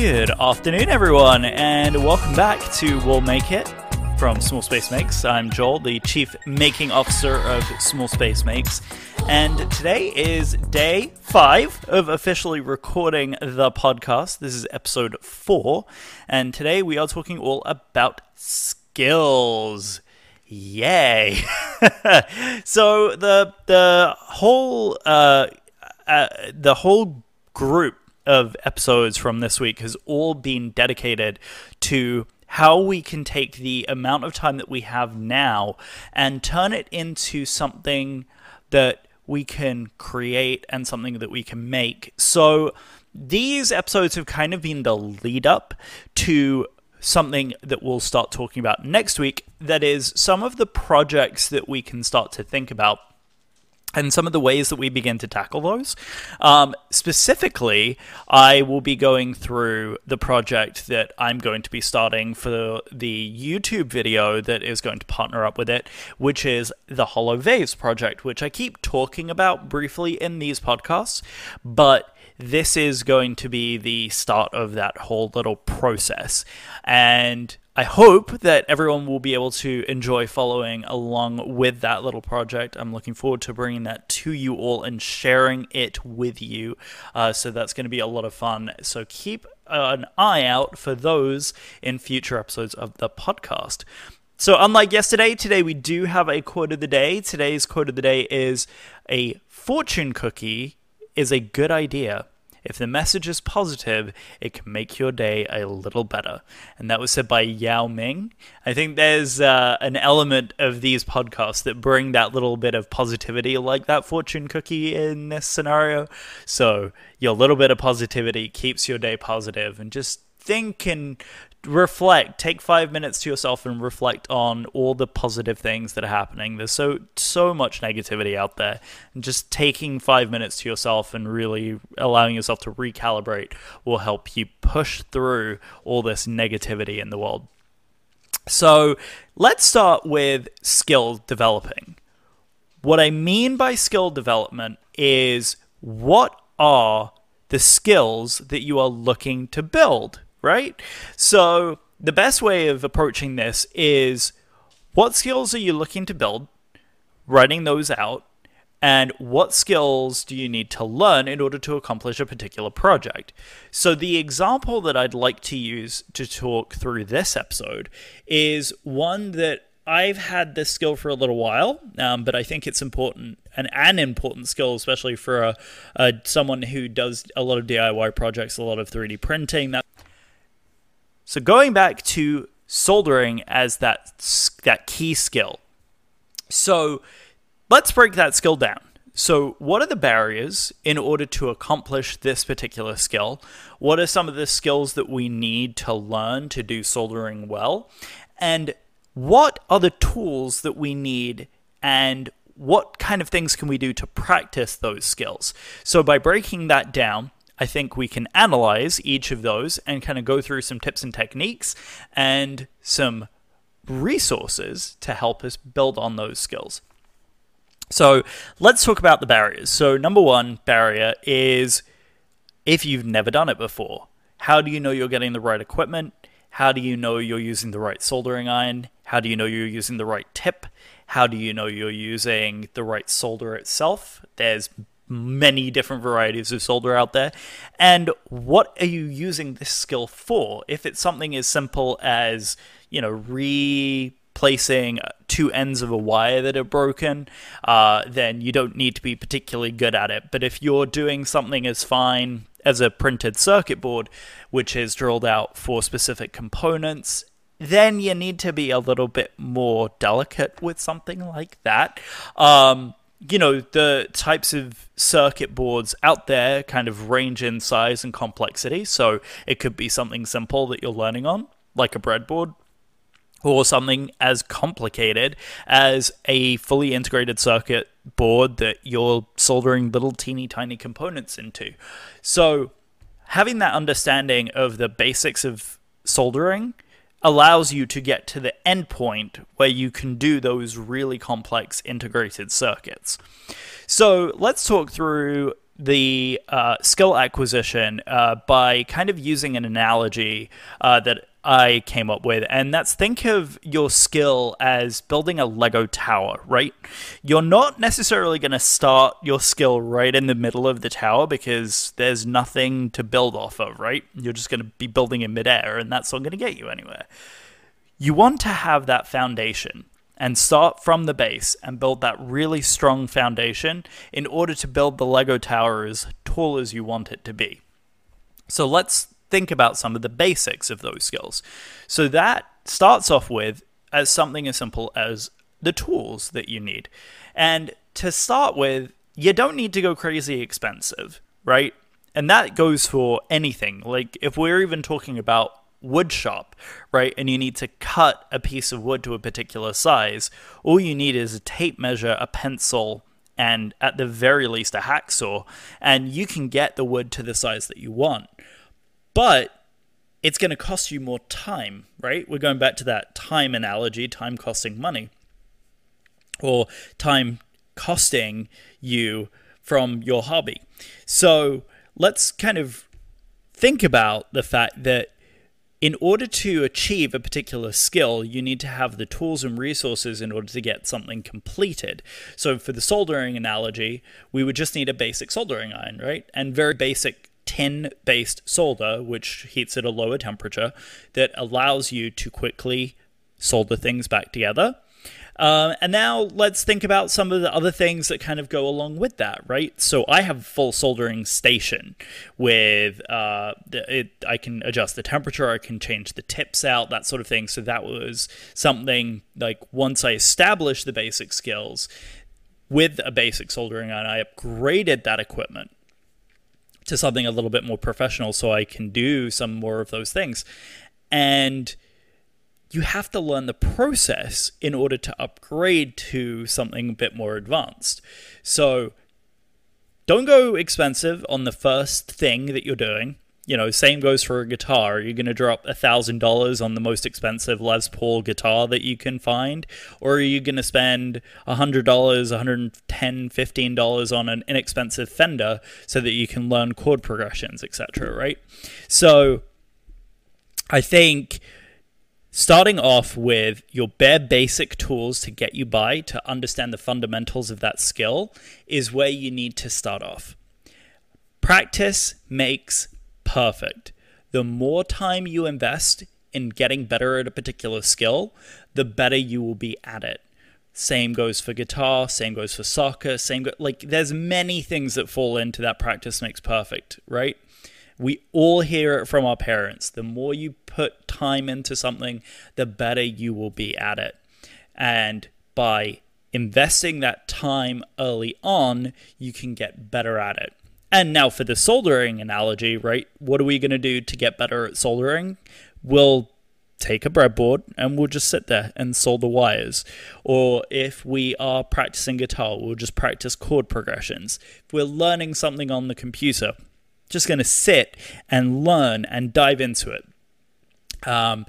Good afternoon, everyone, and welcome back to We'll Make It from Small Space Makes. I'm Joel, the Chief Making Officer of Small Space Makes, and today is day five of officially recording the podcast. This is episode four, and today we are talking all about skills. Yay! so the the whole uh, uh, the whole group of episodes from this week has all been dedicated to how we can take the amount of time that we have now and turn it into something that we can create and something that we can make. So these episodes have kind of been the lead up to something that we'll start talking about next week that is some of the projects that we can start to think about and some of the ways that we begin to tackle those. Um, specifically, I will be going through the project that I'm going to be starting for the YouTube video that is going to partner up with it, which is the Hollow Vase project, which I keep talking about briefly in these podcasts, but this is going to be the start of that whole little process. And I hope that everyone will be able to enjoy following along with that little project. I'm looking forward to bringing that to you all and sharing it with you. Uh, so that's going to be a lot of fun. So keep an eye out for those in future episodes of the podcast. So, unlike yesterday, today we do have a quote of the day. Today's quote of the day is A fortune cookie is a good idea if the message is positive, it can make your day a little better. And that was said by Yao Ming. I think there's uh, an element of these podcasts that bring that little bit of positivity, like that fortune cookie in this scenario. So, your little bit of positivity keeps your day positive and just think and reflect take five minutes to yourself and reflect on all the positive things that are happening. There's so so much negativity out there. And just taking five minutes to yourself and really allowing yourself to recalibrate will help you push through all this negativity in the world. So let's start with skill developing. What i mean by skill development is what are the skills that you are looking to build right? So the best way of approaching this is what skills are you looking to build, writing those out, and what skills do you need to learn in order to accomplish a particular project? So, the example that I'd like to use to talk through this episode is one that I've had this skill for a little while, um, but I think it's important and an important skill, especially for a, a, someone who does a lot of DIY projects, a lot of 3D printing. That so going back to soldering as that that key skill. So let's break that skill down. So, what are the barriers in order to accomplish this particular skill? What are some of the skills that we need to learn to do soldering well? And what are the tools that we need and what kind of things can we do to practice those skills? So, by breaking that down, I think we can analyze each of those and kind of go through some tips and techniques and some resources to help us build on those skills. So let's talk about the barriers. So, number one barrier is if you've never done it before. How do you know you're getting the right equipment? How do you know you're using the right soldering iron? How do you know you're using the right tip? How do you know you're using the right solder itself? There's many different varieties of solder out there. And what are you using this skill for? If it's something as simple as, you know, replacing two ends of a wire that are broken, uh, then you don't need to be particularly good at it. But if you're doing something as fine as a printed circuit board, which is drilled out for specific components, then you need to be a little bit more delicate with something like that. Um, you know, the types of circuit boards out there kind of range in size and complexity. So it could be something simple that you're learning on, like a breadboard, or something as complicated as a fully integrated circuit board that you're soldering little teeny tiny components into. So having that understanding of the basics of soldering allows you to get to the endpoint where you can do those really complex integrated circuits. So let's talk through the uh, skill acquisition uh, by kind of using an analogy uh, that I came up with, and that's think of your skill as building a Lego tower, right? You're not necessarily going to start your skill right in the middle of the tower because there's nothing to build off of, right? You're just going to be building in midair, and that's not going to get you anywhere. You want to have that foundation and start from the base and build that really strong foundation in order to build the Lego tower as tall as you want it to be. So let's think about some of the basics of those skills. So that starts off with as something as simple as the tools that you need. And to start with, you don't need to go crazy expensive, right? And that goes for anything. Like if we're even talking about wood shop, right? And you need to cut a piece of wood to a particular size. All you need is a tape measure, a pencil, and at the very least a hacksaw, and you can get the wood to the size that you want. But it's going to cost you more time, right? We're going back to that time analogy, time costing money, or time costing you from your hobby. So let's kind of think about the fact that in order to achieve a particular skill, you need to have the tools and resources in order to get something completed. So, for the soldering analogy, we would just need a basic soldering iron, right? And very basic tin based solder, which heats at a lower temperature, that allows you to quickly solder things back together. Um, and now let's think about some of the other things that kind of go along with that, right? So I have a full soldering station with uh, it. I can adjust the temperature, I can change the tips out, that sort of thing. So that was something like once I established the basic skills with a basic soldering iron, I upgraded that equipment to something a little bit more professional so I can do some more of those things. And you have to learn the process in order to upgrade to something a bit more advanced. So don't go expensive on the first thing that you're doing. You know, same goes for a guitar. Are You're going to drop a thousand dollars on the most expensive Les Paul guitar that you can find, or are you going to spend a hundred dollars, $110, 15 dollars on an inexpensive Fender so that you can learn chord progressions, etc. Right? So, I think starting off with your bare basic tools to get you by to understand the fundamentals of that skill is where you need to start off. Practice makes perfect. The more time you invest in getting better at a particular skill, the better you will be at it. Same goes for guitar, same goes for soccer, same go- like there's many things that fall into that practice makes perfect, right? We all hear it from our parents. The more you put time into something, the better you will be at it. And by investing that time early on, you can get better at it. And now for the soldering analogy, right? What are we going to do to get better at soldering? We'll take a breadboard and we'll just sit there and solder wires. Or if we are practicing guitar, we'll just practice chord progressions. If we're learning something on the computer, just going to sit and learn and dive into it. Um,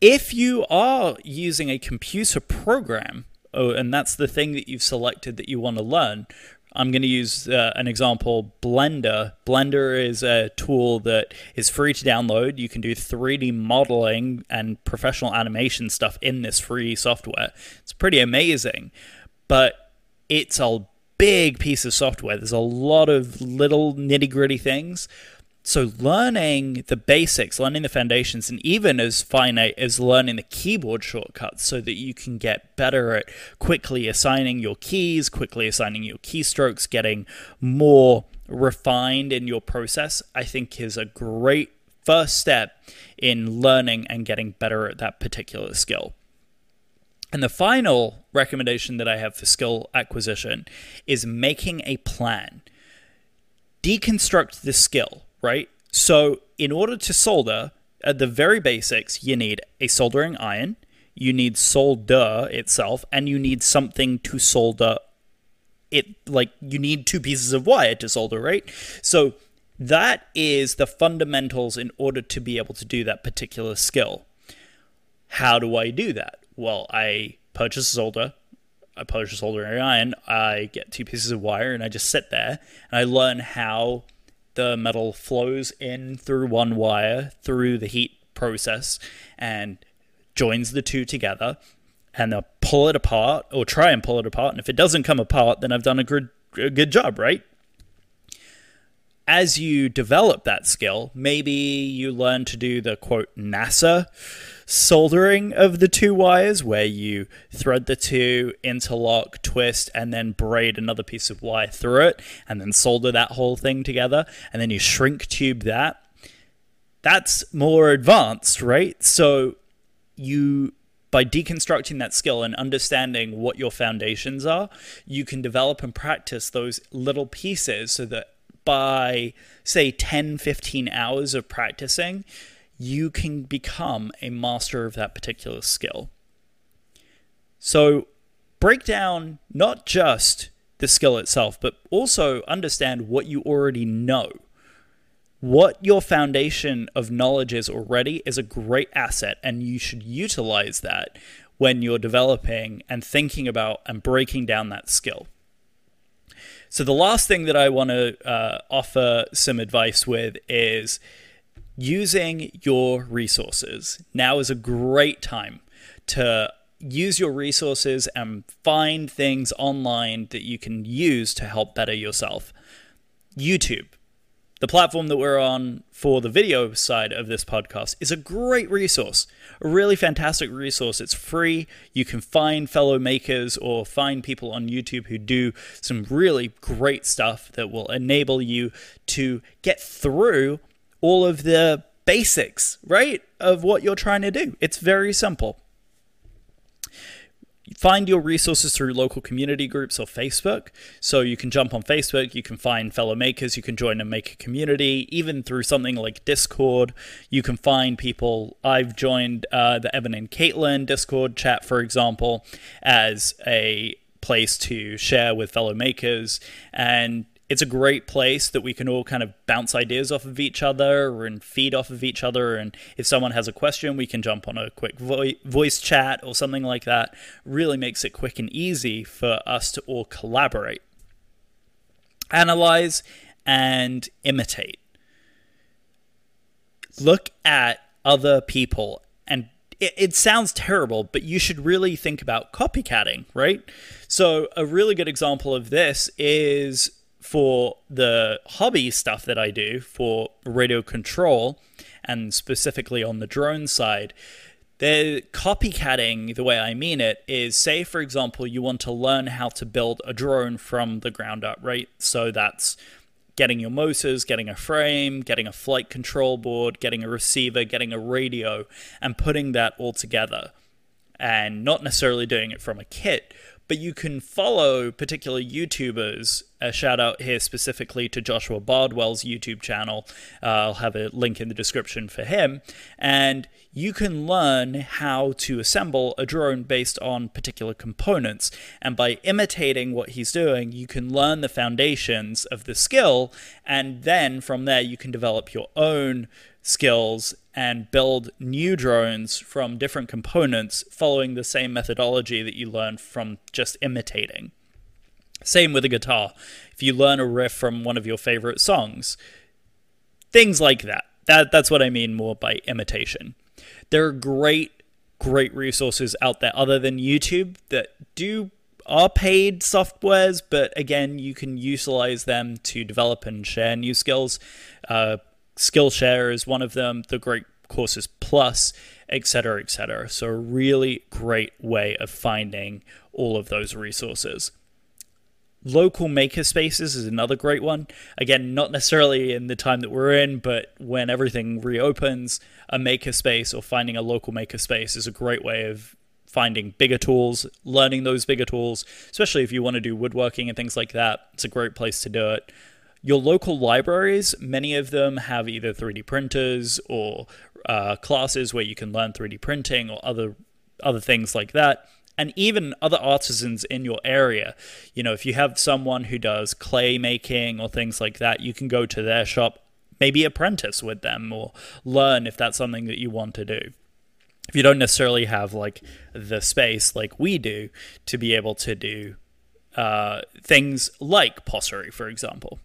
if you are using a computer program, oh, and that's the thing that you've selected that you want to learn, I'm going to use uh, an example Blender. Blender is a tool that is free to download. You can do 3D modeling and professional animation stuff in this free software. It's pretty amazing, but it's a big piece of software. There's a lot of little nitty gritty things. So, learning the basics, learning the foundations, and even as finite as learning the keyboard shortcuts so that you can get better at quickly assigning your keys, quickly assigning your keystrokes, getting more refined in your process, I think is a great first step in learning and getting better at that particular skill. And the final recommendation that I have for skill acquisition is making a plan. Deconstruct the skill, right? So, in order to solder, at the very basics, you need a soldering iron, you need solder itself, and you need something to solder it. Like, you need two pieces of wire to solder, right? So, that is the fundamentals in order to be able to do that particular skill. How do I do that? Well, I purchase solder, I a soldering iron, I get two pieces of wire and I just sit there and I learn how the metal flows in through one wire through the heat process and joins the two together and they'll pull it apart or try and pull it apart. And if it doesn't come apart, then I've done a good, a good job, right? As you develop that skill, maybe you learn to do the quote NASA soldering of the two wires, where you thread the two, interlock, twist, and then braid another piece of wire through it, and then solder that whole thing together, and then you shrink tube that. That's more advanced, right? So you by deconstructing that skill and understanding what your foundations are, you can develop and practice those little pieces so that by, say, 10, 15 hours of practicing, you can become a master of that particular skill. So, break down not just the skill itself, but also understand what you already know what your foundation of knowledge is already is a great asset, and you should utilize that when you're developing and thinking about and breaking down that skill. So, the last thing that I want to uh, offer some advice with is using your resources. Now is a great time to use your resources and find things online that you can use to help better yourself. YouTube the platform that we're on for the video side of this podcast is a great resource, a really fantastic resource. It's free. You can find fellow makers or find people on YouTube who do some really great stuff that will enable you to get through all of the basics, right, of what you're trying to do. It's very simple. Find your resources through local community groups or Facebook. So you can jump on Facebook, you can find fellow makers, you can join a maker community, even through something like Discord. You can find people. I've joined uh, the Evan and Katelyn Discord chat, for example, as a place to share with fellow makers and it's a great place that we can all kind of bounce ideas off of each other and feed off of each other. And if someone has a question, we can jump on a quick vo- voice chat or something like that. Really makes it quick and easy for us to all collaborate, analyze, and imitate. Look at other people and it, it sounds terrible, but you should really think about copycatting, right? So, a really good example of this is for the hobby stuff that I do for radio control and specifically on the drone side, the copycatting, the way I mean it, is say, for example, you want to learn how to build a drone from the ground up, right? So that's getting your motors, getting a frame, getting a flight control board, getting a receiver, getting a radio, and putting that all together. And not necessarily doing it from a kit, but you can follow particular YouTubers. A shout out here specifically to Joshua Bardwell's YouTube channel. Uh, I'll have a link in the description for him. And you can learn how to assemble a drone based on particular components. And by imitating what he's doing, you can learn the foundations of the skill. And then from there, you can develop your own skills and build new drones from different components following the same methodology that you learned from just imitating. Same with a guitar. If you learn a riff from one of your favorite songs, things like that. That that's what I mean more by imitation. There are great great resources out there other than YouTube that do are paid softwares, but again, you can utilize them to develop and share new skills. Uh, Skillshare is one of them, the Great Courses Plus, etc., etc. So, a really great way of finding all of those resources. Local makerspaces is another great one. Again, not necessarily in the time that we're in, but when everything reopens, a makerspace or finding a local makerspace is a great way of finding bigger tools, learning those bigger tools, especially if you want to do woodworking and things like that. It's a great place to do it. Your local libraries, many of them have either 3D printers or uh, classes where you can learn 3D printing or other other things like that. And even other artisans in your area. You know, if you have someone who does clay making or things like that, you can go to their shop, maybe apprentice with them or learn if that's something that you want to do. if you don't necessarily have like the space like we do to be able to do uh, things like pottery, for example.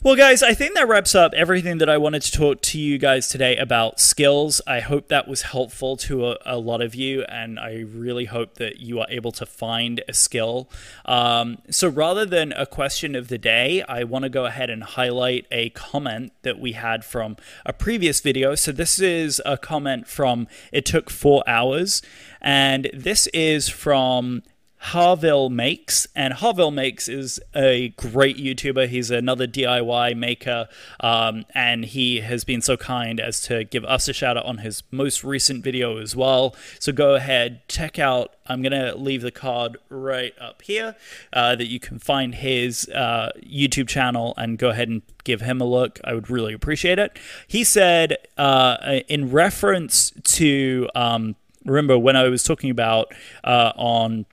Well, guys, I think that wraps up everything that I wanted to talk to you guys today about skills. I hope that was helpful to a, a lot of you, and I really hope that you are able to find a skill. Um, so, rather than a question of the day, I want to go ahead and highlight a comment that we had from a previous video. So, this is a comment from It Took Four Hours, and this is from Harville Makes, and Harville Makes is a great YouTuber. He's another DIY maker, um, and he has been so kind as to give us a shout out on his most recent video as well. So go ahead, check out. I'm gonna leave the card right up here uh, that you can find his uh, YouTube channel and go ahead and give him a look. I would really appreciate it. He said uh, in reference to um, remember when I was talking about uh, on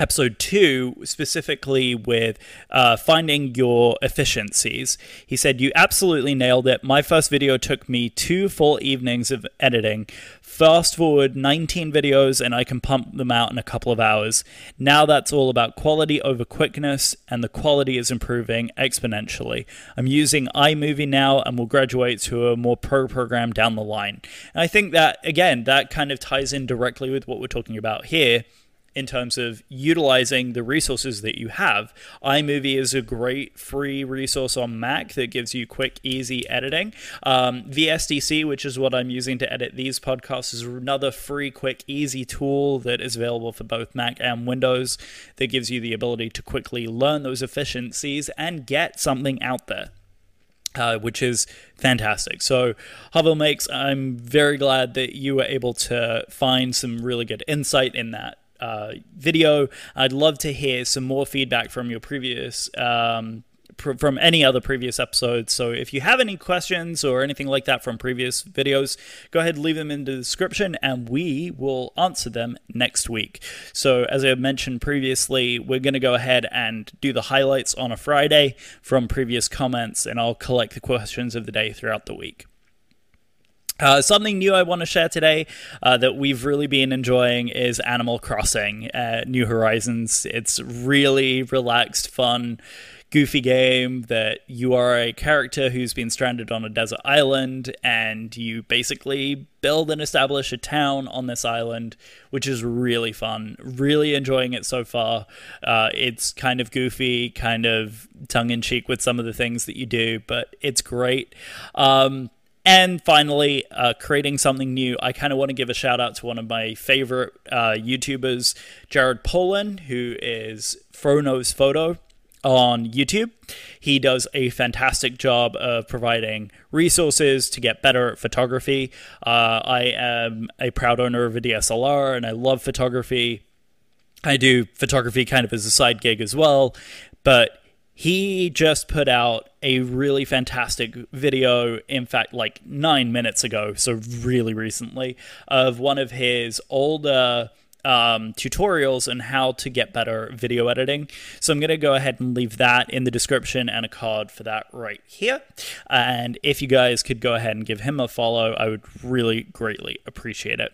episode two, specifically with uh, finding your efficiencies. He said, You absolutely nailed it. My first video took me two full evenings of editing. Fast forward 19 videos, and I can pump them out in a couple of hours. Now that's all about quality over quickness, and the quality is improving exponentially. I'm using iMovie now and will graduate to a more pro program down the line. And I think that, again, that kind of ties in directly with what we're talking about here in terms of utilizing the resources that you have. iMovie is a great free resource on Mac that gives you quick, easy editing. Um, VSDC, which is what I'm using to edit these podcasts, is another free, quick, easy tool that is available for both Mac and Windows that gives you the ability to quickly learn those efficiencies and get something out there. Uh, which is fantastic. So, Harville Makes, I'm very glad that you were able to find some really good insight in that uh, video. I'd love to hear some more feedback from your previous. Um, from any other previous episodes. So if you have any questions or anything like that from previous videos, go ahead and leave them in the description and we will answer them next week. So as I mentioned previously, we're going to go ahead and do the highlights on a Friday from previous comments and I'll collect the questions of the day throughout the week. Uh, something new I want to share today uh, that we've really been enjoying is Animal Crossing uh, New Horizons. It's really relaxed, fun, goofy game that you are a character who's been stranded on a desert island and you basically build and establish a town on this island, which is really fun. Really enjoying it so far. Uh, it's kind of goofy, kind of tongue in cheek with some of the things that you do, but it's great. Um, and finally, uh, creating something new, I kind of want to give a shout out to one of my favorite uh, YouTubers, Jared Polin, who is Fro Knows Photo on YouTube. He does a fantastic job of providing resources to get better at photography. Uh, I am a proud owner of a DSLR and I love photography. I do photography kind of as a side gig as well, but he just put out a really fantastic video, in fact, like nine minutes ago, so really recently, of one of his older um, tutorials on how to get better video editing. So I'm going to go ahead and leave that in the description and a card for that right here. And if you guys could go ahead and give him a follow, I would really greatly appreciate it.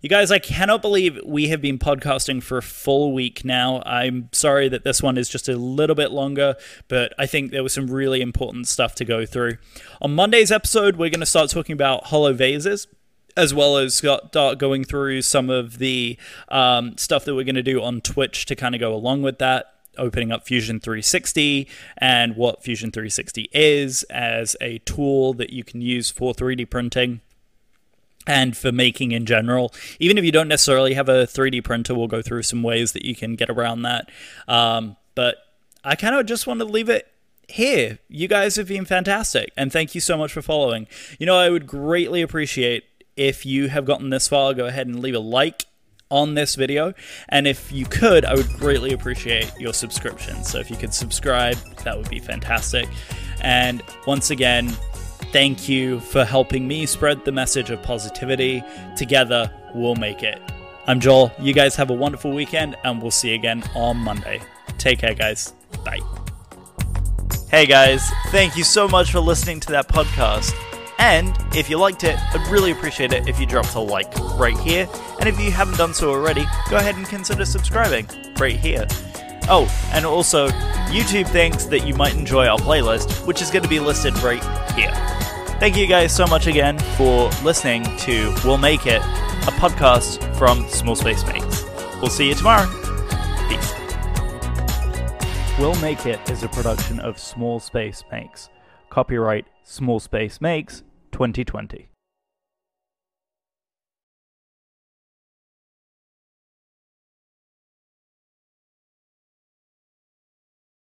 You guys, I cannot believe we have been podcasting for a full week now. I'm sorry that this one is just a little bit longer, but I think there was some really important stuff to go through. On Monday's episode, we're going to start talking about hollow vases as well as going through some of the um, stuff that we're going to do on Twitch to kind of go along with that opening up Fusion 360 and what Fusion 360 is as a tool that you can use for 3D printing and for making in general. Even if you don't necessarily have a 3D printer, we'll go through some ways that you can get around that. Um, but I kind of just want to leave it here. You guys have been fantastic, and thank you so much for following. You know, I would greatly appreciate if you have gotten this far, go ahead and leave a like on this video. And if you could, I would greatly appreciate your subscription. So if you could subscribe, that would be fantastic. And once again, Thank you for helping me spread the message of positivity. Together, we'll make it. I'm Joel. You guys have a wonderful weekend, and we'll see you again on Monday. Take care, guys. Bye. Hey, guys. Thank you so much for listening to that podcast. And if you liked it, I'd really appreciate it if you dropped a like right here. And if you haven't done so already, go ahead and consider subscribing right here. Oh, and also, YouTube thinks that you might enjoy our playlist, which is going to be listed right here. Thank you guys so much again for listening to We'll Make It, a podcast from Small Space Makes. We'll see you tomorrow. Peace. We'll Make It is a production of Small Space Makes. Copyright Small Space Makes 2020.